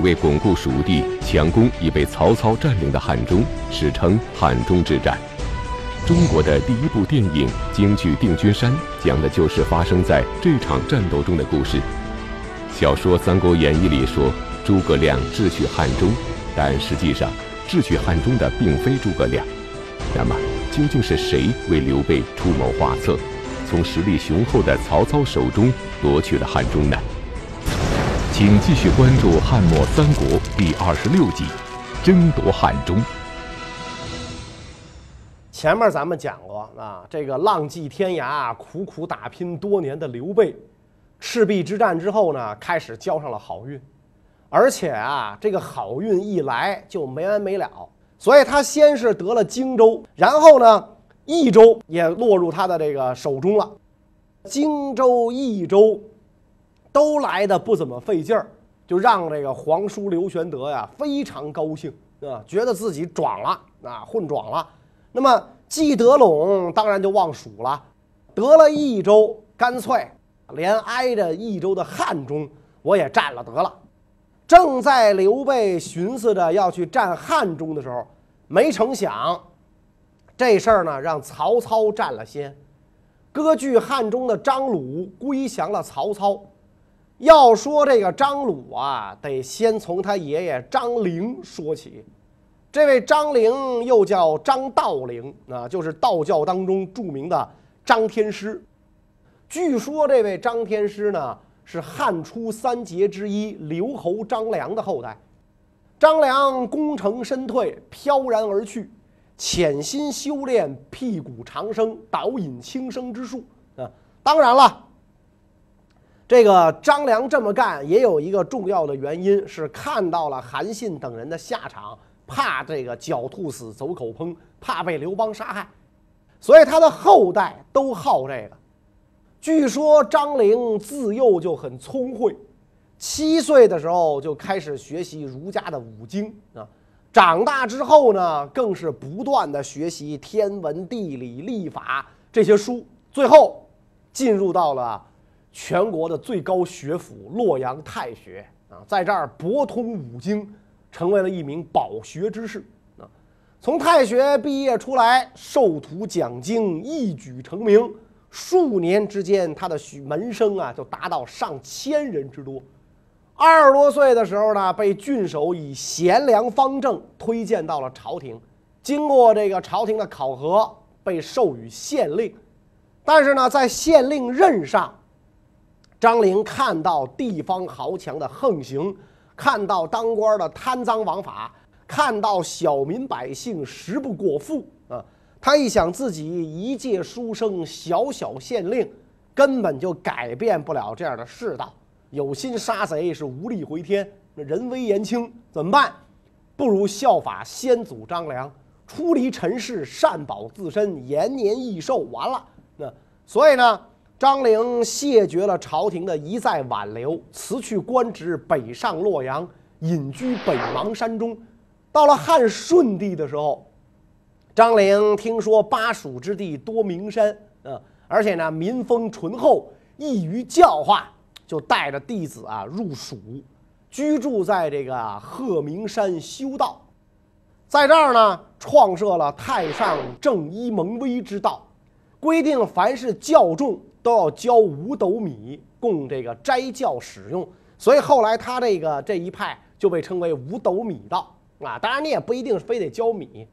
为巩固蜀地，强攻已被曹操占领的汉中，史称汉中之战。中国的第一部电影京剧《定军山》讲的就是发生在这场战斗中的故事。小说《三国演义》里说诸葛亮智取汉中，但实际上智取汉中的并非诸葛亮。那么，究竟是谁为刘备出谋划策，从实力雄厚的曹操手中夺取了汉中呢？请继续关注《汉末三国》第二十六集《争夺汉中》。前面咱们讲过啊，这个浪迹天涯、苦苦打拼多年的刘备，赤壁之战之后呢，开始交上了好运，而且啊，这个好运一来就没完没了，所以他先是得了荆州，然后呢，益州也落入他的这个手中了，荆州、益州。都来的不怎么费劲儿，就让这个皇叔刘玄德呀非常高兴啊，觉得自己壮了啊，混壮了。那么既得陇，当然就忘蜀了，得了益州，干脆连挨着益州的汉中我也占了得了。正在刘备寻思着要去占汉中的时候，没成想这事儿呢让曹操占了先，割据汉中的张鲁归降了曹操。要说这个张鲁啊，得先从他爷爷张陵说起。这位张陵又叫张道陵啊，就是道教当中著名的张天师。据说这位张天师呢，是汉初三杰之一刘侯张良的后代。张良功成身退，飘然而去，潜心修炼辟谷长生、导引轻生之术啊。当然了。这个张良这么干也有一个重要的原因，是看到了韩信等人的下场，怕这个狡兔死，走狗烹，怕被刘邦杀害，所以他的后代都好这个。据说张陵自幼就很聪慧，七岁的时候就开始学习儒家的五经啊，长大之后呢，更是不断的学习天文、地理、历法这些书，最后进入到了。全国的最高学府洛阳太学啊，在这儿博通五经，成为了一名饱学之士啊。从太学毕业出来，授徒讲经，一举成名。数年之间，他的门生啊就达到上千人之多。二十多岁的时候呢，被郡守以贤良方正推荐到了朝廷，经过这个朝廷的考核，被授予县令。但是呢，在县令任上，张陵看到地方豪强的横行，看到当官的贪赃枉法，看到小民百姓食不果腹啊！他一想，自己一介书生，小小县令，根本就改变不了这样的世道。有心杀贼是无力回天，那人微言轻，怎么办？不如效法先祖张良，出离尘世，善保自身，延年益寿。完了，那所以呢？张陵谢绝了朝廷的一再挽留，辞去官职，北上洛阳，隐居北邙山中。到了汉顺帝的时候，张陵听说巴蜀之地多名山，啊，而且呢民风淳厚，易于教化，就带着弟子啊入蜀，居住在这个鹤鸣山修道，在这儿呢创设了太上正一蒙威之道，规定凡是教众。都要交五斗米供这个斋教使用，所以后来他这个这一派就被称为五斗米道啊。当然你也不一定非得交米，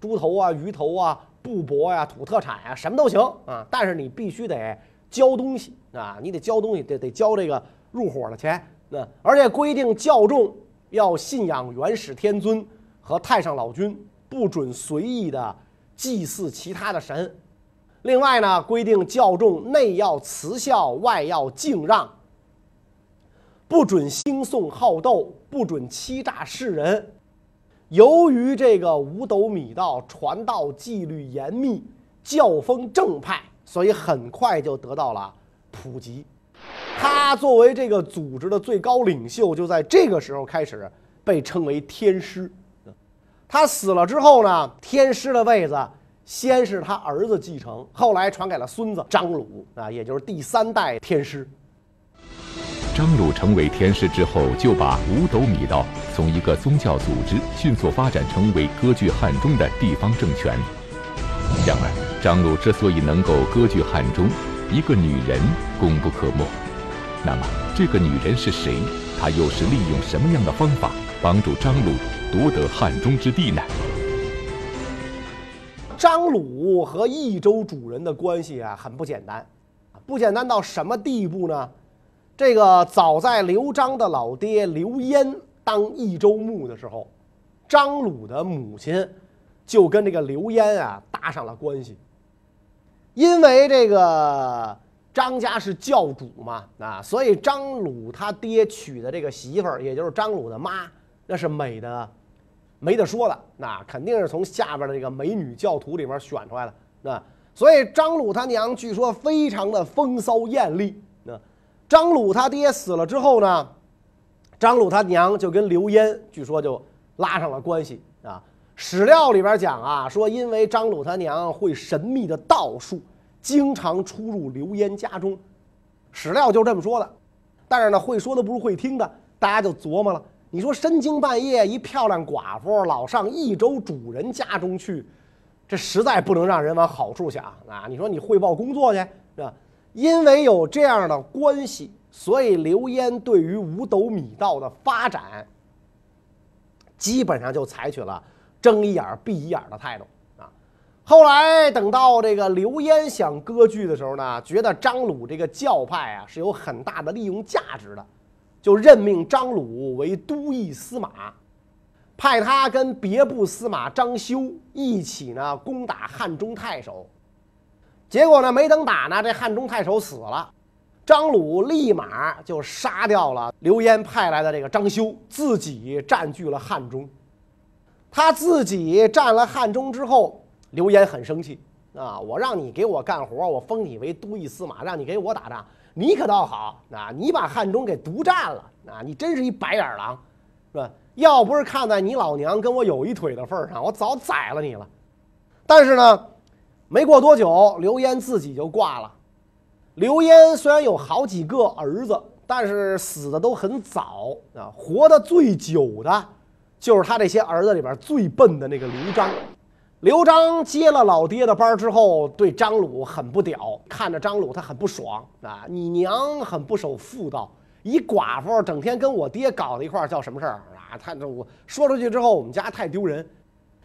猪头啊、鱼头啊、布帛呀、土特产呀，什么都行啊。但是你必须得交东西啊，你得交东西，得得交这个入伙的钱。那而且规定教众要信仰元始天尊和太上老君，不准随意的祭祀其他的神。另外呢，规定教众内要慈孝，外要敬让，不准兴讼好斗，不准欺诈世人。由于这个五斗米道传道纪律严密，教风正派，所以很快就得到了普及。他作为这个组织的最高领袖，就在这个时候开始被称为天师。他死了之后呢，天师的位子。先是他儿子继承，后来传给了孙子张鲁啊，也就是第三代天师。张鲁成为天师之后，就把五斗米道从一个宗教组织迅速发展成为割据汉中的地方政权。然而，张鲁之所以能够割据汉中，一个女人功不可没。那么，这个女人是谁？她又是利用什么样的方法帮助张鲁夺得汉中之地呢？张鲁和益州主人的关系啊，很不简单，不简单到什么地步呢？这个早在刘璋的老爹刘焉当益州牧的时候，张鲁的母亲就跟这个刘焉啊搭上了关系，因为这个张家是教主嘛啊，所以张鲁他爹娶的这个媳妇儿，也就是张鲁的妈，那是美的没得说的，那肯定是从下边的这个美女教徒里面选出来的，那所以张鲁他娘据说非常的风骚艳丽。那张鲁他爹死了之后呢，张鲁他娘就跟刘焉据说就拉上了关系啊。史料里边讲啊，说因为张鲁他娘会神秘的道术，经常出入刘焉家中。史料就这么说的。但是呢，会说的不如会听的，大家就琢磨了。你说深更半夜一漂亮寡妇老上益州主人家中去，这实在不能让人往好处想啊。你说你汇报工作去是吧？因为有这样的关系，所以刘焉对于五斗米道的发展，基本上就采取了睁一眼闭一眼的态度啊。后来等到这个刘焉想割据的时候呢，觉得张鲁这个教派啊是有很大的利用价值的，就任命张鲁为都邑司马，派他跟别部司马张修一起呢攻打汉中太守。结果呢，没等打呢，这汉中太守死了，张鲁立马就杀掉了刘焉派来的这个张修，自己占据了汉中。他自己占了汉中之后，刘焉很生气啊！我让你给我干活，我封你为都邑司马，让你给我打仗，你可倒好啊！你把汉中给独占了啊！你真是一白眼狼，是吧？要不是看在你老娘跟我有一腿的份上，我早宰了你了。但是呢。没过多久，刘焉自己就挂了。刘焉虽然有好几个儿子，但是死的都很早啊。活的最久的，就是他这些儿子里边最笨的那个刘璋。刘璋接了老爹的班之后，对张鲁很不屌，看着张鲁他很不爽啊。你娘很不守妇道，一寡妇整天跟我爹搞在一块儿，叫什么事儿啊？他这我说出去之后，我们家太丢人。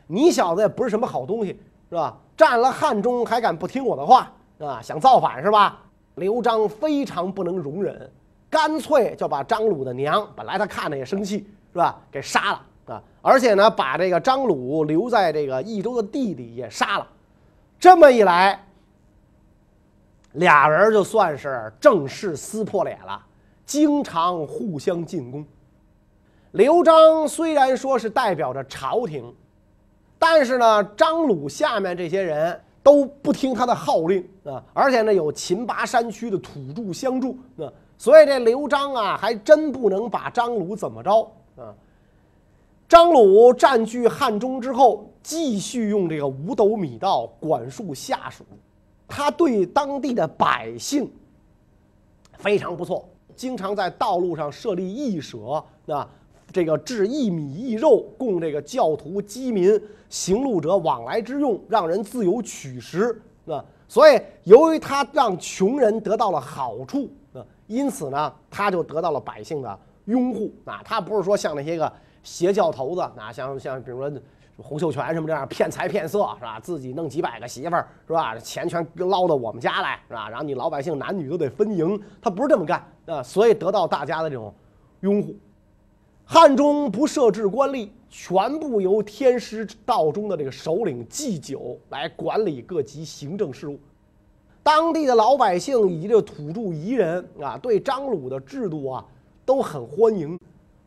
你小子也不是什么好东西。是吧？占了汉中还敢不听我的话啊？想造反是吧？刘璋非常不能容忍，干脆就把张鲁的娘，本来他看着也生气，是吧？给杀了啊！而且呢，把这个张鲁留在这个益州的弟弟也杀了。这么一来，俩人就算是正式撕破脸了，经常互相进攻。刘璋虽然说是代表着朝廷。但是呢，张鲁下面这些人都不听他的号令啊，而且呢，有秦巴山区的土著相助啊，所以这刘璋啊，还真不能把张鲁怎么着啊。张鲁占据汉中之后，继续用这个五斗米道管束下属，他对当地的百姓非常不错，经常在道路上设立义舍啊。这个制一米一肉，供这个教徒、饥民、行路者往来之用，让人自由取食，啊。所以，由于他让穷人得到了好处，啊，因此呢，他就得到了百姓的拥护，啊。他不是说像那些个邪教头子，啊，像像比如说洪秀全什么这样骗财骗色，是吧？自己弄几百个媳妇儿，是吧？钱全捞到我们家来，是吧？然后你老百姓男女都得分营，他不是这么干，啊。所以得到大家的这种拥护。汉中不设置官吏，全部由天师道中的这个首领祭酒来管理各级行政事务。当地的老百姓以及这土著彝人啊，对张鲁的制度啊都很欢迎。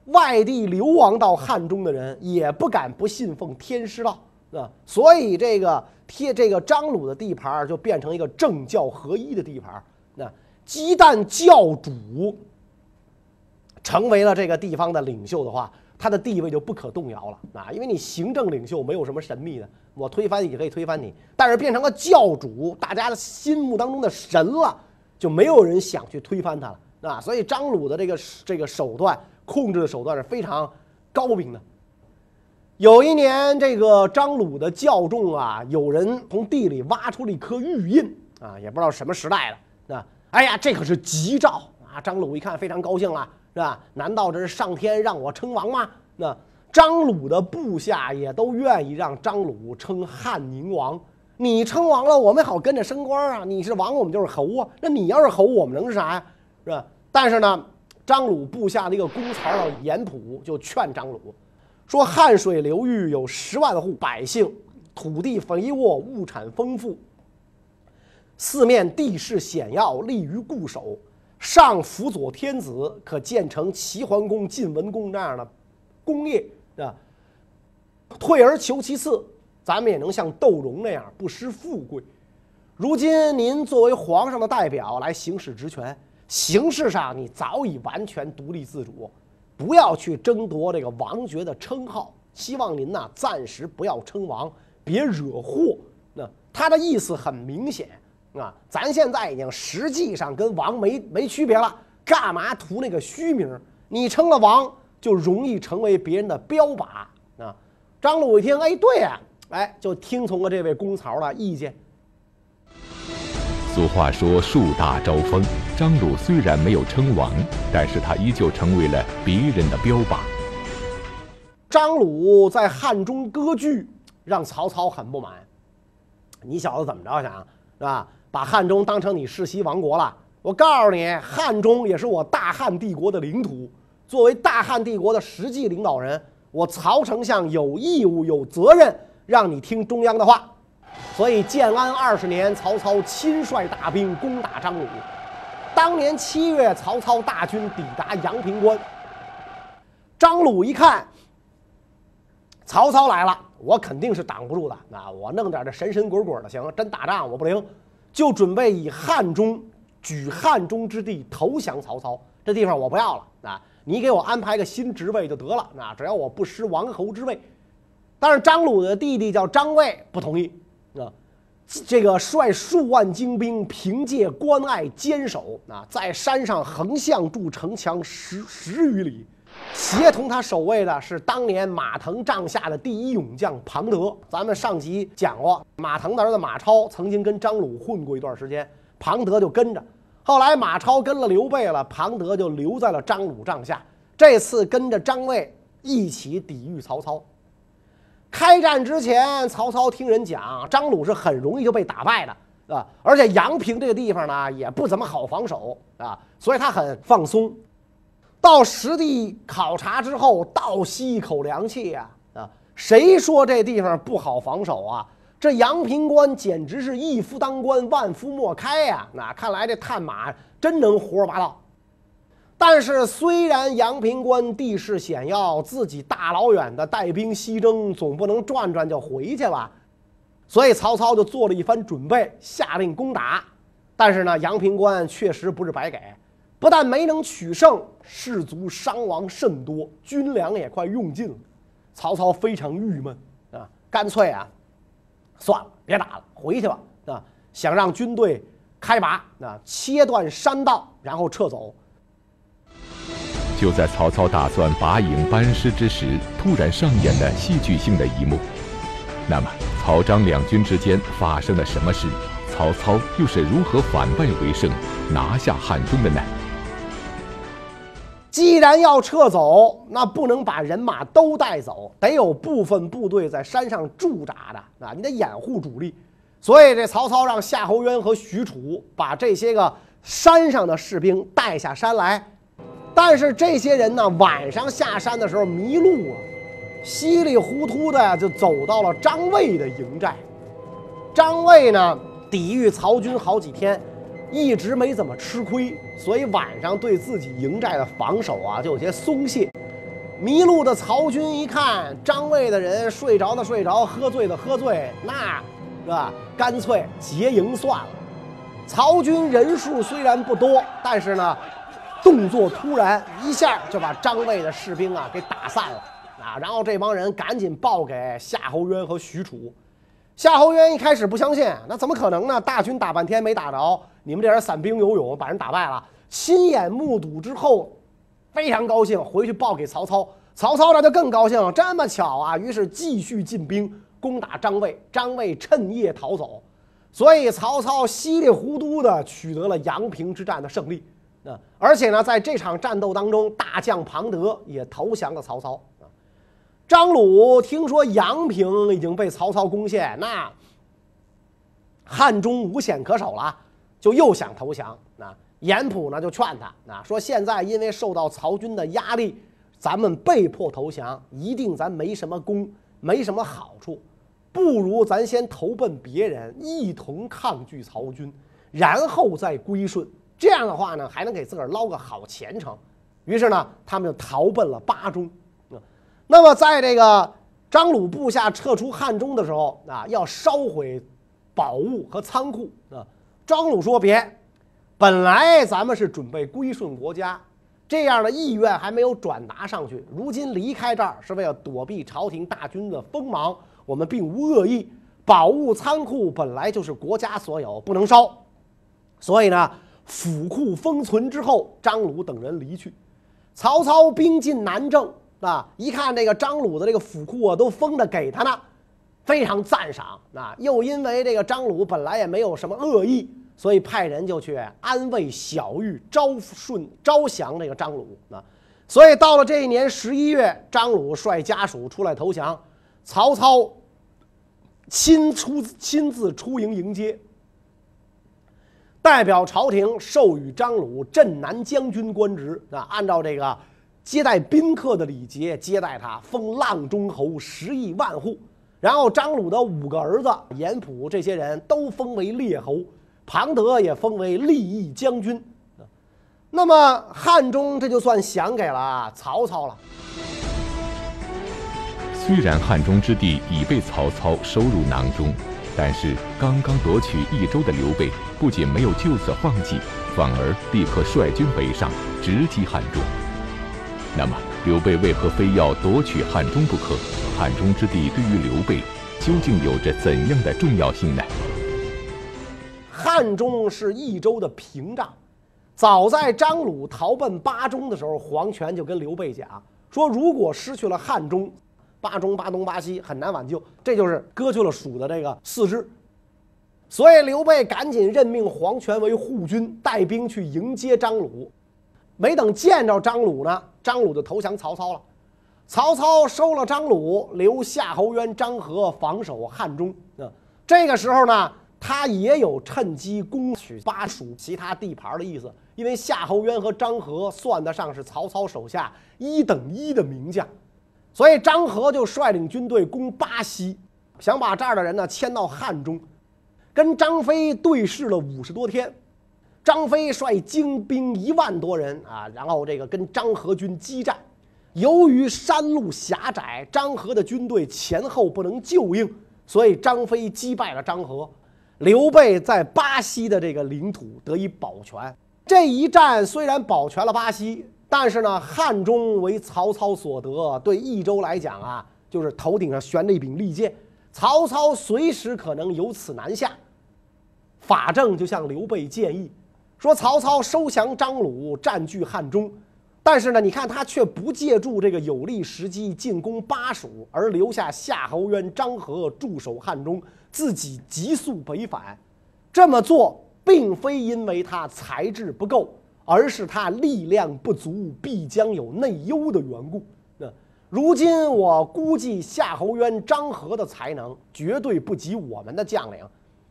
外地流亡到汉中的人也不敢不信奉天师道啊，所以这个贴这个张鲁的地盘就变成一个政教合一的地盘。那鸡蛋教主。成为了这个地方的领袖的话，他的地位就不可动摇了啊！因为你行政领袖没有什么神秘的，我推翻你可以推翻你，但是变成了教主，大家的心目当中的神了，就没有人想去推翻他了啊，所以张鲁的这个这个手段控制的手段是非常高明的。有一年，这个张鲁的教众啊，有人从地里挖出了一颗玉印啊，也不知道什么时代的啊。哎呀，这可是吉兆啊！张鲁一看非常高兴了，是吧？难道这是上天让我称王吗？那张鲁的部下也都愿意让张鲁称汉宁王。你称王了，我们好跟着升官啊！你是王，我们就是侯啊。那你要是侯，我们能是啥呀？是吧？但是呢，张鲁部下的一个公曹叫严普就劝张鲁。说汉水流域有十万户百姓，土地肥沃，物产丰富。四面地势险要，利于固守。上辅佐天子，可建成齐桓公、晋文公那样的功业啊。退而求其次，咱们也能像窦融那样不失富贵。如今您作为皇上的代表来行使职权，形式上你早已完全独立自主。不要去争夺这个王爵的称号，希望您呐暂时不要称王，别惹祸。那他的意思很明显啊，咱现在已经实际上跟王没没区别了，干嘛图那个虚名？你称了王，就容易成为别人的标靶啊。张鲁一听，哎，对啊，哎，就听从了这位公曹的意见。俗话说“树大招风”，张鲁虽然没有称王，但是他依旧成为了别人的标靶。张鲁在汉中割据，让曹操很不满。你小子怎么着想是吧？把汉中当成你世袭王国了？我告诉你，汉中也是我大汉帝国的领土。作为大汉帝国的实际领导人，我曹丞相有义务、有责任让你听中央的话。所以建安二十年，曹操亲率大兵攻打张鲁。当年七月，曹操大军抵达阳平关。张鲁一看，曹操来了，我肯定是挡不住的。那我弄点这神神鬼鬼的行，真打仗我不灵，就准备以汉中举汉中之地投降曹操。这地方我不要了，啊，你给我安排个新职位就得了。那只要我不失王侯之位。但是张鲁的弟弟叫张卫，不同意。这个率数万精兵凭借关隘坚守啊，在山上横向筑城墙十十余里，协同他守卫的是当年马腾帐下的第一勇将庞德。咱们上集讲过，马腾的儿子马超曾经跟张鲁混过一段时间，庞德就跟着。后来马超跟了刘备了，庞德就留在了张鲁帐下。这次跟着张卫一起抵御曹操。开战之前，曹操听人讲，张鲁是很容易就被打败的，啊，而且阳平这个地方呢，也不怎么好防守啊，所以他很放松。到实地考察之后，倒吸一口凉气呀，啊，谁说这地方不好防守啊？这阳平关简直是一夫当关，万夫莫开呀！那看来这探马真能胡说八道。但是，虽然阳平关地势险要，自己大老远的带兵西征，总不能转转就回去吧？所以曹操就做了一番准备，下令攻打。但是呢，阳平关确实不是白给，不但没能取胜，士卒伤亡甚多，军粮也快用尽了。曹操非常郁闷啊，干脆啊，算了，别打了，回去吧啊！想让军队开拔啊，切断山道，然后撤走。就在曹操打算拔营班师之时，突然上演了戏剧性的一幕。那么，曹张两军之间发生了什么事？曹操又是如何反败为胜，拿下汉中的呢？既然要撤走，那不能把人马都带走，得有部分部队在山上驻扎的啊，你得掩护主力。所以，这曹操让夏侯渊和许褚把这些个山上的士兵带下山来。但是这些人呢，晚上下山的时候迷路了，稀里糊涂的就走到了张卫的营寨。张卫呢，抵御曹军好几天，一直没怎么吃亏，所以晚上对自己营寨的防守啊就有些松懈。迷路的曹军一看张卫的人睡着的睡着，喝醉的喝醉，那是吧？干脆劫营算了。曹军人数虽然不多，但是呢。动作突然，一下就把张卫的士兵啊给打散了啊！然后这帮人赶紧报给夏侯渊和许褚。夏侯渊一开始不相信，那怎么可能呢？大军打半天没打着，你们这点散兵游勇把人打败了。亲眼目睹之后，非常高兴，回去报给曹操。曹操那就更高兴，这么巧啊！于是继续进兵攻打张卫，张卫趁夜逃走，所以曹操稀里糊涂的取得了阳平之战的胜利。啊，而且呢，在这场战斗当中，大将庞德也投降了曹操。啊，张鲁听说阳平已经被曹操攻陷，那汉中无险可守了，就又想投降。那严普呢就劝他，那，说现在因为受到曹军的压力，咱们被迫投降，一定咱没什么功，没什么好处，不如咱先投奔别人，一同抗拒曹军，然后再归顺。这样的话呢，还能给自个儿捞个好前程。于是呢，他们就逃奔了巴中。啊，那么在这个张鲁部下撤出汉中的时候啊，要烧毁宝物和仓库啊。张鲁说：“别，本来咱们是准备归顺国家，这样的意愿还没有转达上去。如今离开这儿是为了躲避朝廷大军的锋芒，我们并无恶意。宝物仓库本来就是国家所有，不能烧。所以呢。”府库封存之后，张鲁等人离去，曹操兵进南郑啊，一看这个张鲁的这个府库啊，都封着给他呢，非常赞赏啊。又因为这个张鲁本来也没有什么恶意，所以派人就去安慰小玉，招顺招降这个张鲁啊。所以到了这一年十一月，张鲁率家属出来投降，曹操亲出亲自出营迎接。代表朝廷授予张鲁镇南将军官职啊，按照这个接待宾客的礼节接待他，封阆中侯十亿万户。然后张鲁的五个儿子严普这些人都封为列侯，庞德也封为利益将军。那么汉中这就算降给了曹操了。虽然汉中之地已被曹操收入囊中。但是，刚刚夺取益州的刘备不仅没有就此放弃，反而立刻率军北上，直击汉中。那么，刘备为何非要夺取汉中不可？汉中之地对于刘备究竟有着怎样的重要性呢？汉中是益州的屏障。早在张鲁逃奔巴中的时候，黄权就跟刘备讲说：“如果失去了汉中。”巴中、巴东、巴西很难挽救，这就是割去了蜀的这个四肢。所以刘备赶紧任命黄权为护军，带兵去迎接张鲁。没等见着张鲁呢，张鲁就投降曹操了。曹操收了张鲁，留夏侯渊、张合防守汉中。啊，这个时候呢，他也有趁机攻取巴蜀其他地盘的意思，因为夏侯渊和张合算得上是曹操手下一等一的名将。所以张合就率领军队攻巴西，想把这儿的人呢迁到汉中，跟张飞对视了五十多天。张飞率精兵一万多人啊，然后这个跟张合军激战。由于山路狭窄，张合的军队前后不能救应，所以张飞击败了张合。刘备在巴西的这个领土得以保全。这一战虽然保全了巴西。但是呢，汉中为曹操所得，对益州来讲啊，就是头顶上悬着一柄利剑，曹操随时可能由此南下。法正就向刘备建议说：“曹操收降张鲁，占据汉中，但是呢，你看他却不借助这个有利时机进攻巴蜀，而留下夏侯渊、张合驻守汉中，自己急速北返。这么做，并非因为他才智不够。”而是他力量不足，必将有内忧的缘故。那如今我估计夏侯渊、张合的才能绝对不及我们的将领。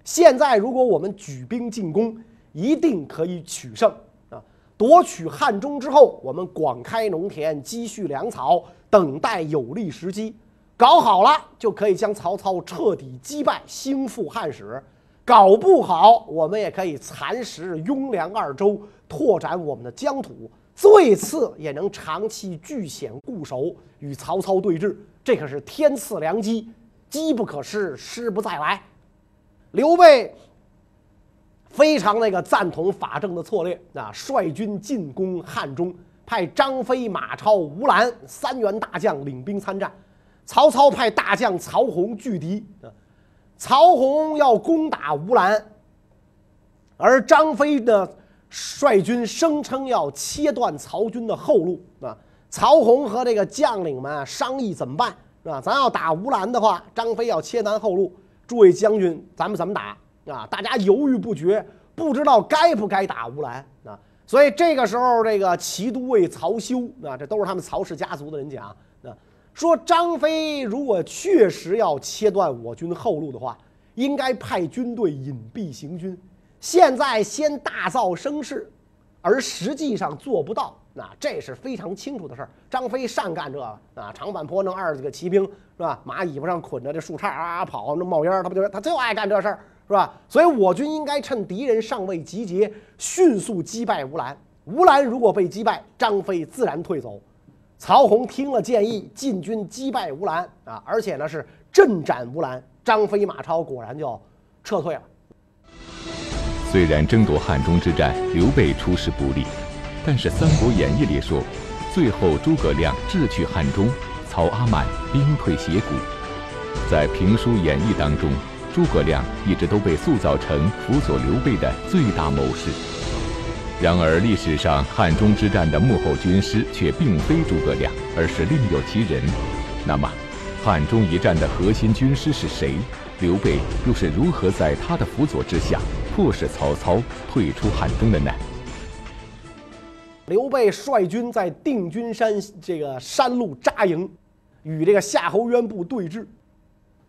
现在如果我们举兵进攻，一定可以取胜啊！夺取汉中之后，我们广开农田，积蓄粮草，等待有利时机，搞好了就可以将曹操彻底击败，兴复汉室。搞不好，我们也可以蚕食雍凉二州，拓展我们的疆土，最次也能长期据险固守，与曹操对峙。这可是天赐良机，机不可失，失不再来。刘备非常那个赞同法正的策略啊，率军进攻汉中，派张飞、马超、吴兰三员大将领兵参战。曹操派大将曹洪拒敌啊。曹洪要攻打吴兰，而张飞呢，率军声称要切断曹军的后路啊。曹洪和这个将领们商议怎么办，是吧？咱要打吴兰的话，张飞要切断后路，诸位将军，咱们怎么打啊？大家犹豫不决，不知道该不该打吴兰啊。所以这个时候，这个骑都尉曹休啊，这都是他们曹氏家族的人讲，说张飞如果确实要切断我军后路的话，应该派军队隐蔽行军。现在先大造声势，而实际上做不到。那这是非常清楚的事儿。张飞善干这个啊，长坂坡弄二十几个骑兵是吧？马尾巴上捆着这树杈啊跑，那冒烟他不就他就爱干这事儿是吧？所以我军应该趁敌人尚未集结，迅速击败吴兰。吴兰如果被击败，张飞自然退走。曹洪听了建议，进军击败吴兰啊，而且呢是阵斩吴兰。张飞、马超果然就撤退了。虽然争夺汉中之战，刘备出师不利。但是《三国演义》里说，最后诸葛亮智取汉中，曹阿瞒兵退斜谷。在评书演义当中，诸葛亮一直都被塑造成辅佐刘备的最大谋士。然而，历史上汉中之战的幕后军师却并非诸葛亮，而是另有其人。那么，汉中一战的核心军师是谁？刘备又是如何在他的辅佐之下，迫使曹操退出汉中的呢？刘备率军在定军山这个山路扎营，与这个夏侯渊部对峙。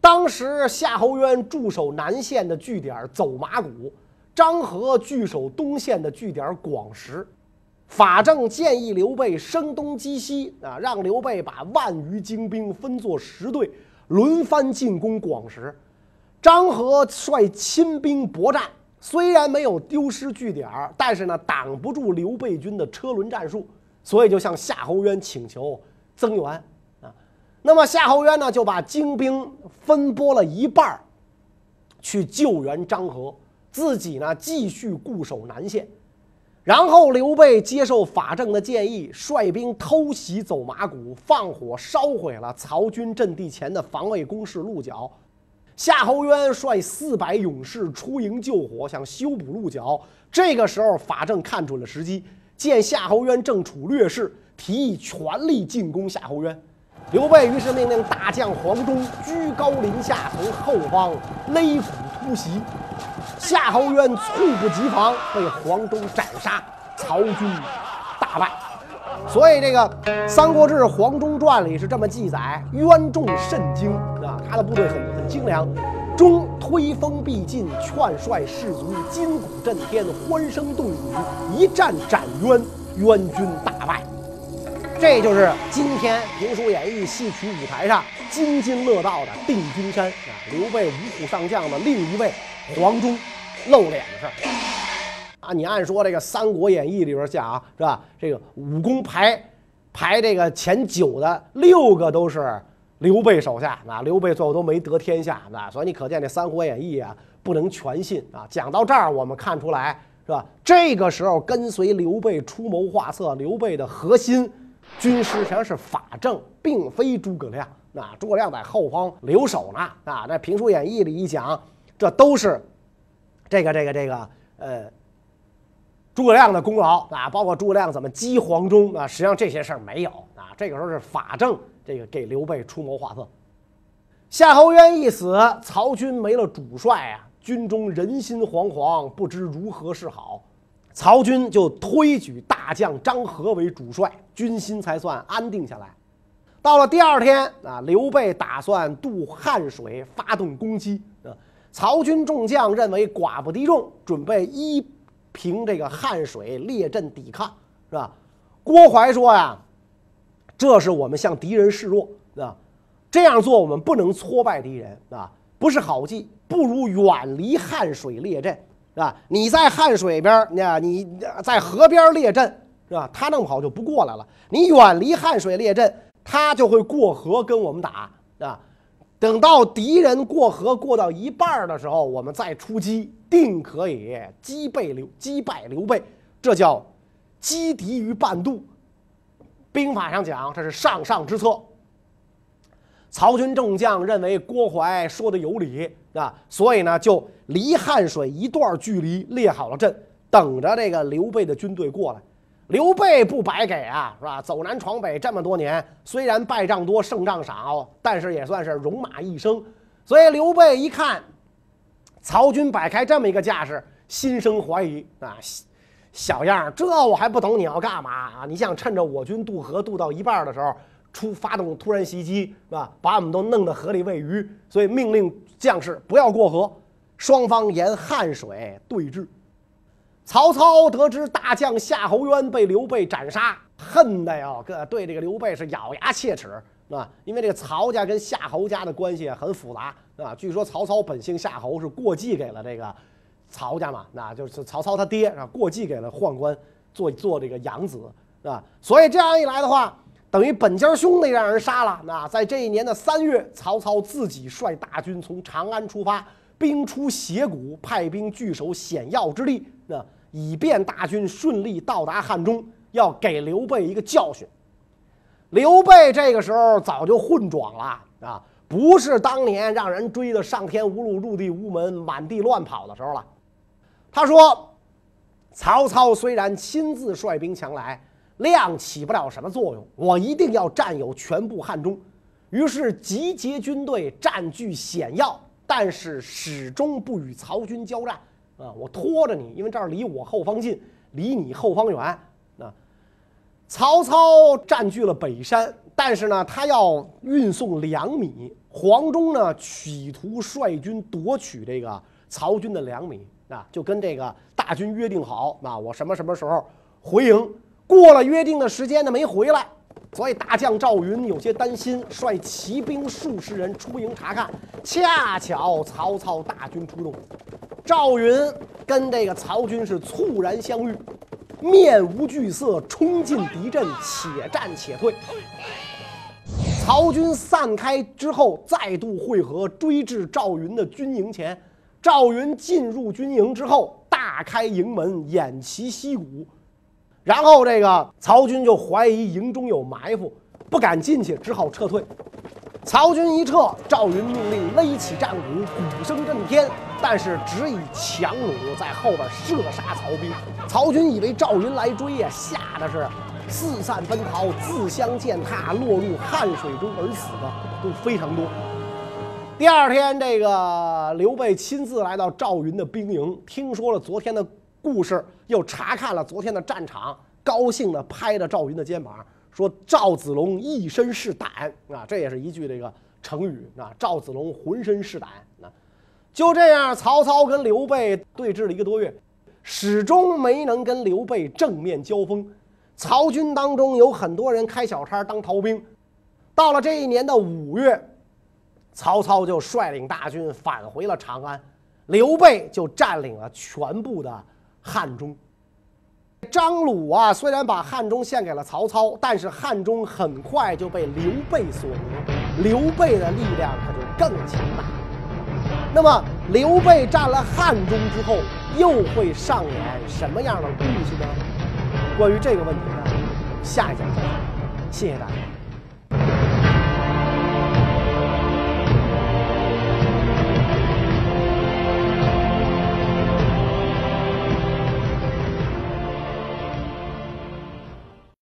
当时夏侯渊驻守南线的据点走马谷，张合据守东线的据点广石。法正建议刘备声东击西啊，让刘备把万余精兵分作十队，轮番进攻广石。张合率亲兵搏战。虽然没有丢失据点但是呢，挡不住刘备军的车轮战术，所以就向夏侯渊请求增援啊。那么夏侯渊呢，就把精兵分拨了一半去救援张合，自己呢继续固守南线。然后刘备接受法正的建议，率兵偷袭走马谷，放火烧毁了曹军阵地前的防卫工事鹿角。夏侯渊率四百勇士出营救火，想修补鹿角。这个时候，法正看准了时机，见夏侯渊正处劣势，提议全力进攻夏侯渊。刘备于是命令大将黄忠居高临下，从后方勒鼓突袭。夏侯渊猝不及防，被黄忠斩杀，曹军大败。所以，这个《三国志·黄忠传》里是这么记载：渊众甚精啊，他的部队很很精良。终推风必进，劝率士卒，金鼓震天，欢声动宇，一战斩渊，渊军大败。这就是今天评书演义戏曲舞台上津津乐道的定军山啊，刘备五虎上将的另一位黄忠露脸的事儿。啊，你按说这个《三国演义》里边讲是吧？这个武功排排这个前九的六个都是刘备手下，那刘备最后都没得天下，那所以你可见这《三国演义》啊不能全信啊。讲到这儿，我们看出来是吧？这个时候跟随刘备出谋划策，刘备的核心军师实际上是法正，并非诸葛亮。那诸葛亮在后方留守呢。啊，在《评书演义》里一讲，这都是这个这个这个呃。诸葛亮的功劳啊，包括诸葛亮怎么击黄忠啊，实际上这些事儿没有啊。这个时候是法正这个给刘备出谋划策。夏侯渊一死，曹军没了主帅啊，军中人心惶惶，不知如何是好。曹军就推举大将张合为主帅，军心才算安定下来。到了第二天啊，刘备打算渡汉水，发动攻击啊。曹军众将认为寡不敌众，准备依。凭这个汉水列阵抵抗，是吧？郭淮说呀：“这是我们向敌人示弱，啊，这样做我们不能挫败敌人，啊，不是好计。不如远离汉水列阵，是吧？你在汉水边，那你在河边列阵，是吧？他弄不好就不过来了。你远离汉水列阵，他就会过河跟我们打，啊。等到敌人过河过到一半的时候，我们再出击。”定可以击败刘击败刘备，这叫击敌于半渡。兵法上讲，这是上上之策。曹军众将认为郭淮说的有理啊，所以呢，就离汉水一段距离列好了阵，等着这个刘备的军队过来。刘备不白给啊，是吧？走南闯北这么多年，虽然败仗多胜仗少，但是也算是戎马一生。所以刘备一看曹军摆开这么一个架势，心生怀疑啊，小样儿这我还不懂你要干嘛啊？你想趁着我军渡河渡到一半的时候出发动突然袭击，是吧？把我们都弄到河里喂鱼，所以命令将士不要过河，双方沿汉水对峙。曹操得知大将夏侯渊被刘备斩杀，恨的哟，个对这个刘备是咬牙切齿啊！因为这个曹家跟夏侯家的关系很复杂啊。据说曹操本姓夏侯，是过继给了这个曹家嘛，那就是曹操他爹啊，过继给了宦官做做这个养子啊。所以这样一来的话，等于本家兄弟让人杀了。那在这一年的三月，曹操自己率大军从长安出发。兵出斜谷，派兵据守险要之地，那以便大军顺利到达汉中，要给刘备一个教训。刘备这个时候早就混壮了啊，不是当年让人追得上天无路入地无门、满地乱跑的时候了。他说：“曹操虽然亲自率兵强来，量起不了什么作用，我一定要占有全部汉中。”于是集结军队，占据险要。但是始终不与曹军交战啊！我拖着你，因为这儿离我后方近，离你后方远。啊，曹操占据了北山，但是呢，他要运送粮米。黄忠呢，企图率军夺取这个曹军的粮米啊，就跟这个大军约定好啊，我什么什么时候回营？过了约定的时间呢，没回来。所以大将赵云有些担心，率骑兵数十人出营查看。恰巧曹操大军出动，赵云跟这个曹军是猝然相遇，面无惧色，冲进敌阵，且战且退。曹军散开之后，再度会合，追至赵云的军营前。赵云进入军营之后，大开营门，偃旗息鼓。然后这个曹军就怀疑营中有埋伏，不敢进去，只好撤退。曹军一撤，赵云命令勒起战鼓，鼓声震天，但是只以强弩在后边射杀曹兵。曹军以为赵云来追呀，吓得是四散奔逃，自相践踏，落入汉水中而死的都非常多。第二天，这个刘备亲自来到赵云的兵营，听说了昨天的。故事又查看了昨天的战场，高兴地拍着赵云的肩膀说：“赵子龙一身是胆啊！”这也是一句这个成语啊。赵子龙浑身是胆啊！就这样，曹操跟刘备对峙了一个多月，始终没能跟刘备正面交锋。曹军当中有很多人开小差当逃兵。到了这一年的五月，曹操就率领大军返回了长安，刘备就占领了全部的。汉中，张鲁啊，虽然把汉中献给了曹操，但是汉中很快就被刘备所夺，刘备的力量可就更强大。那么，刘备占了汉中之后，又会上演什么样的故事呢？关于这个问题呢，下一讲再讲。谢谢大家。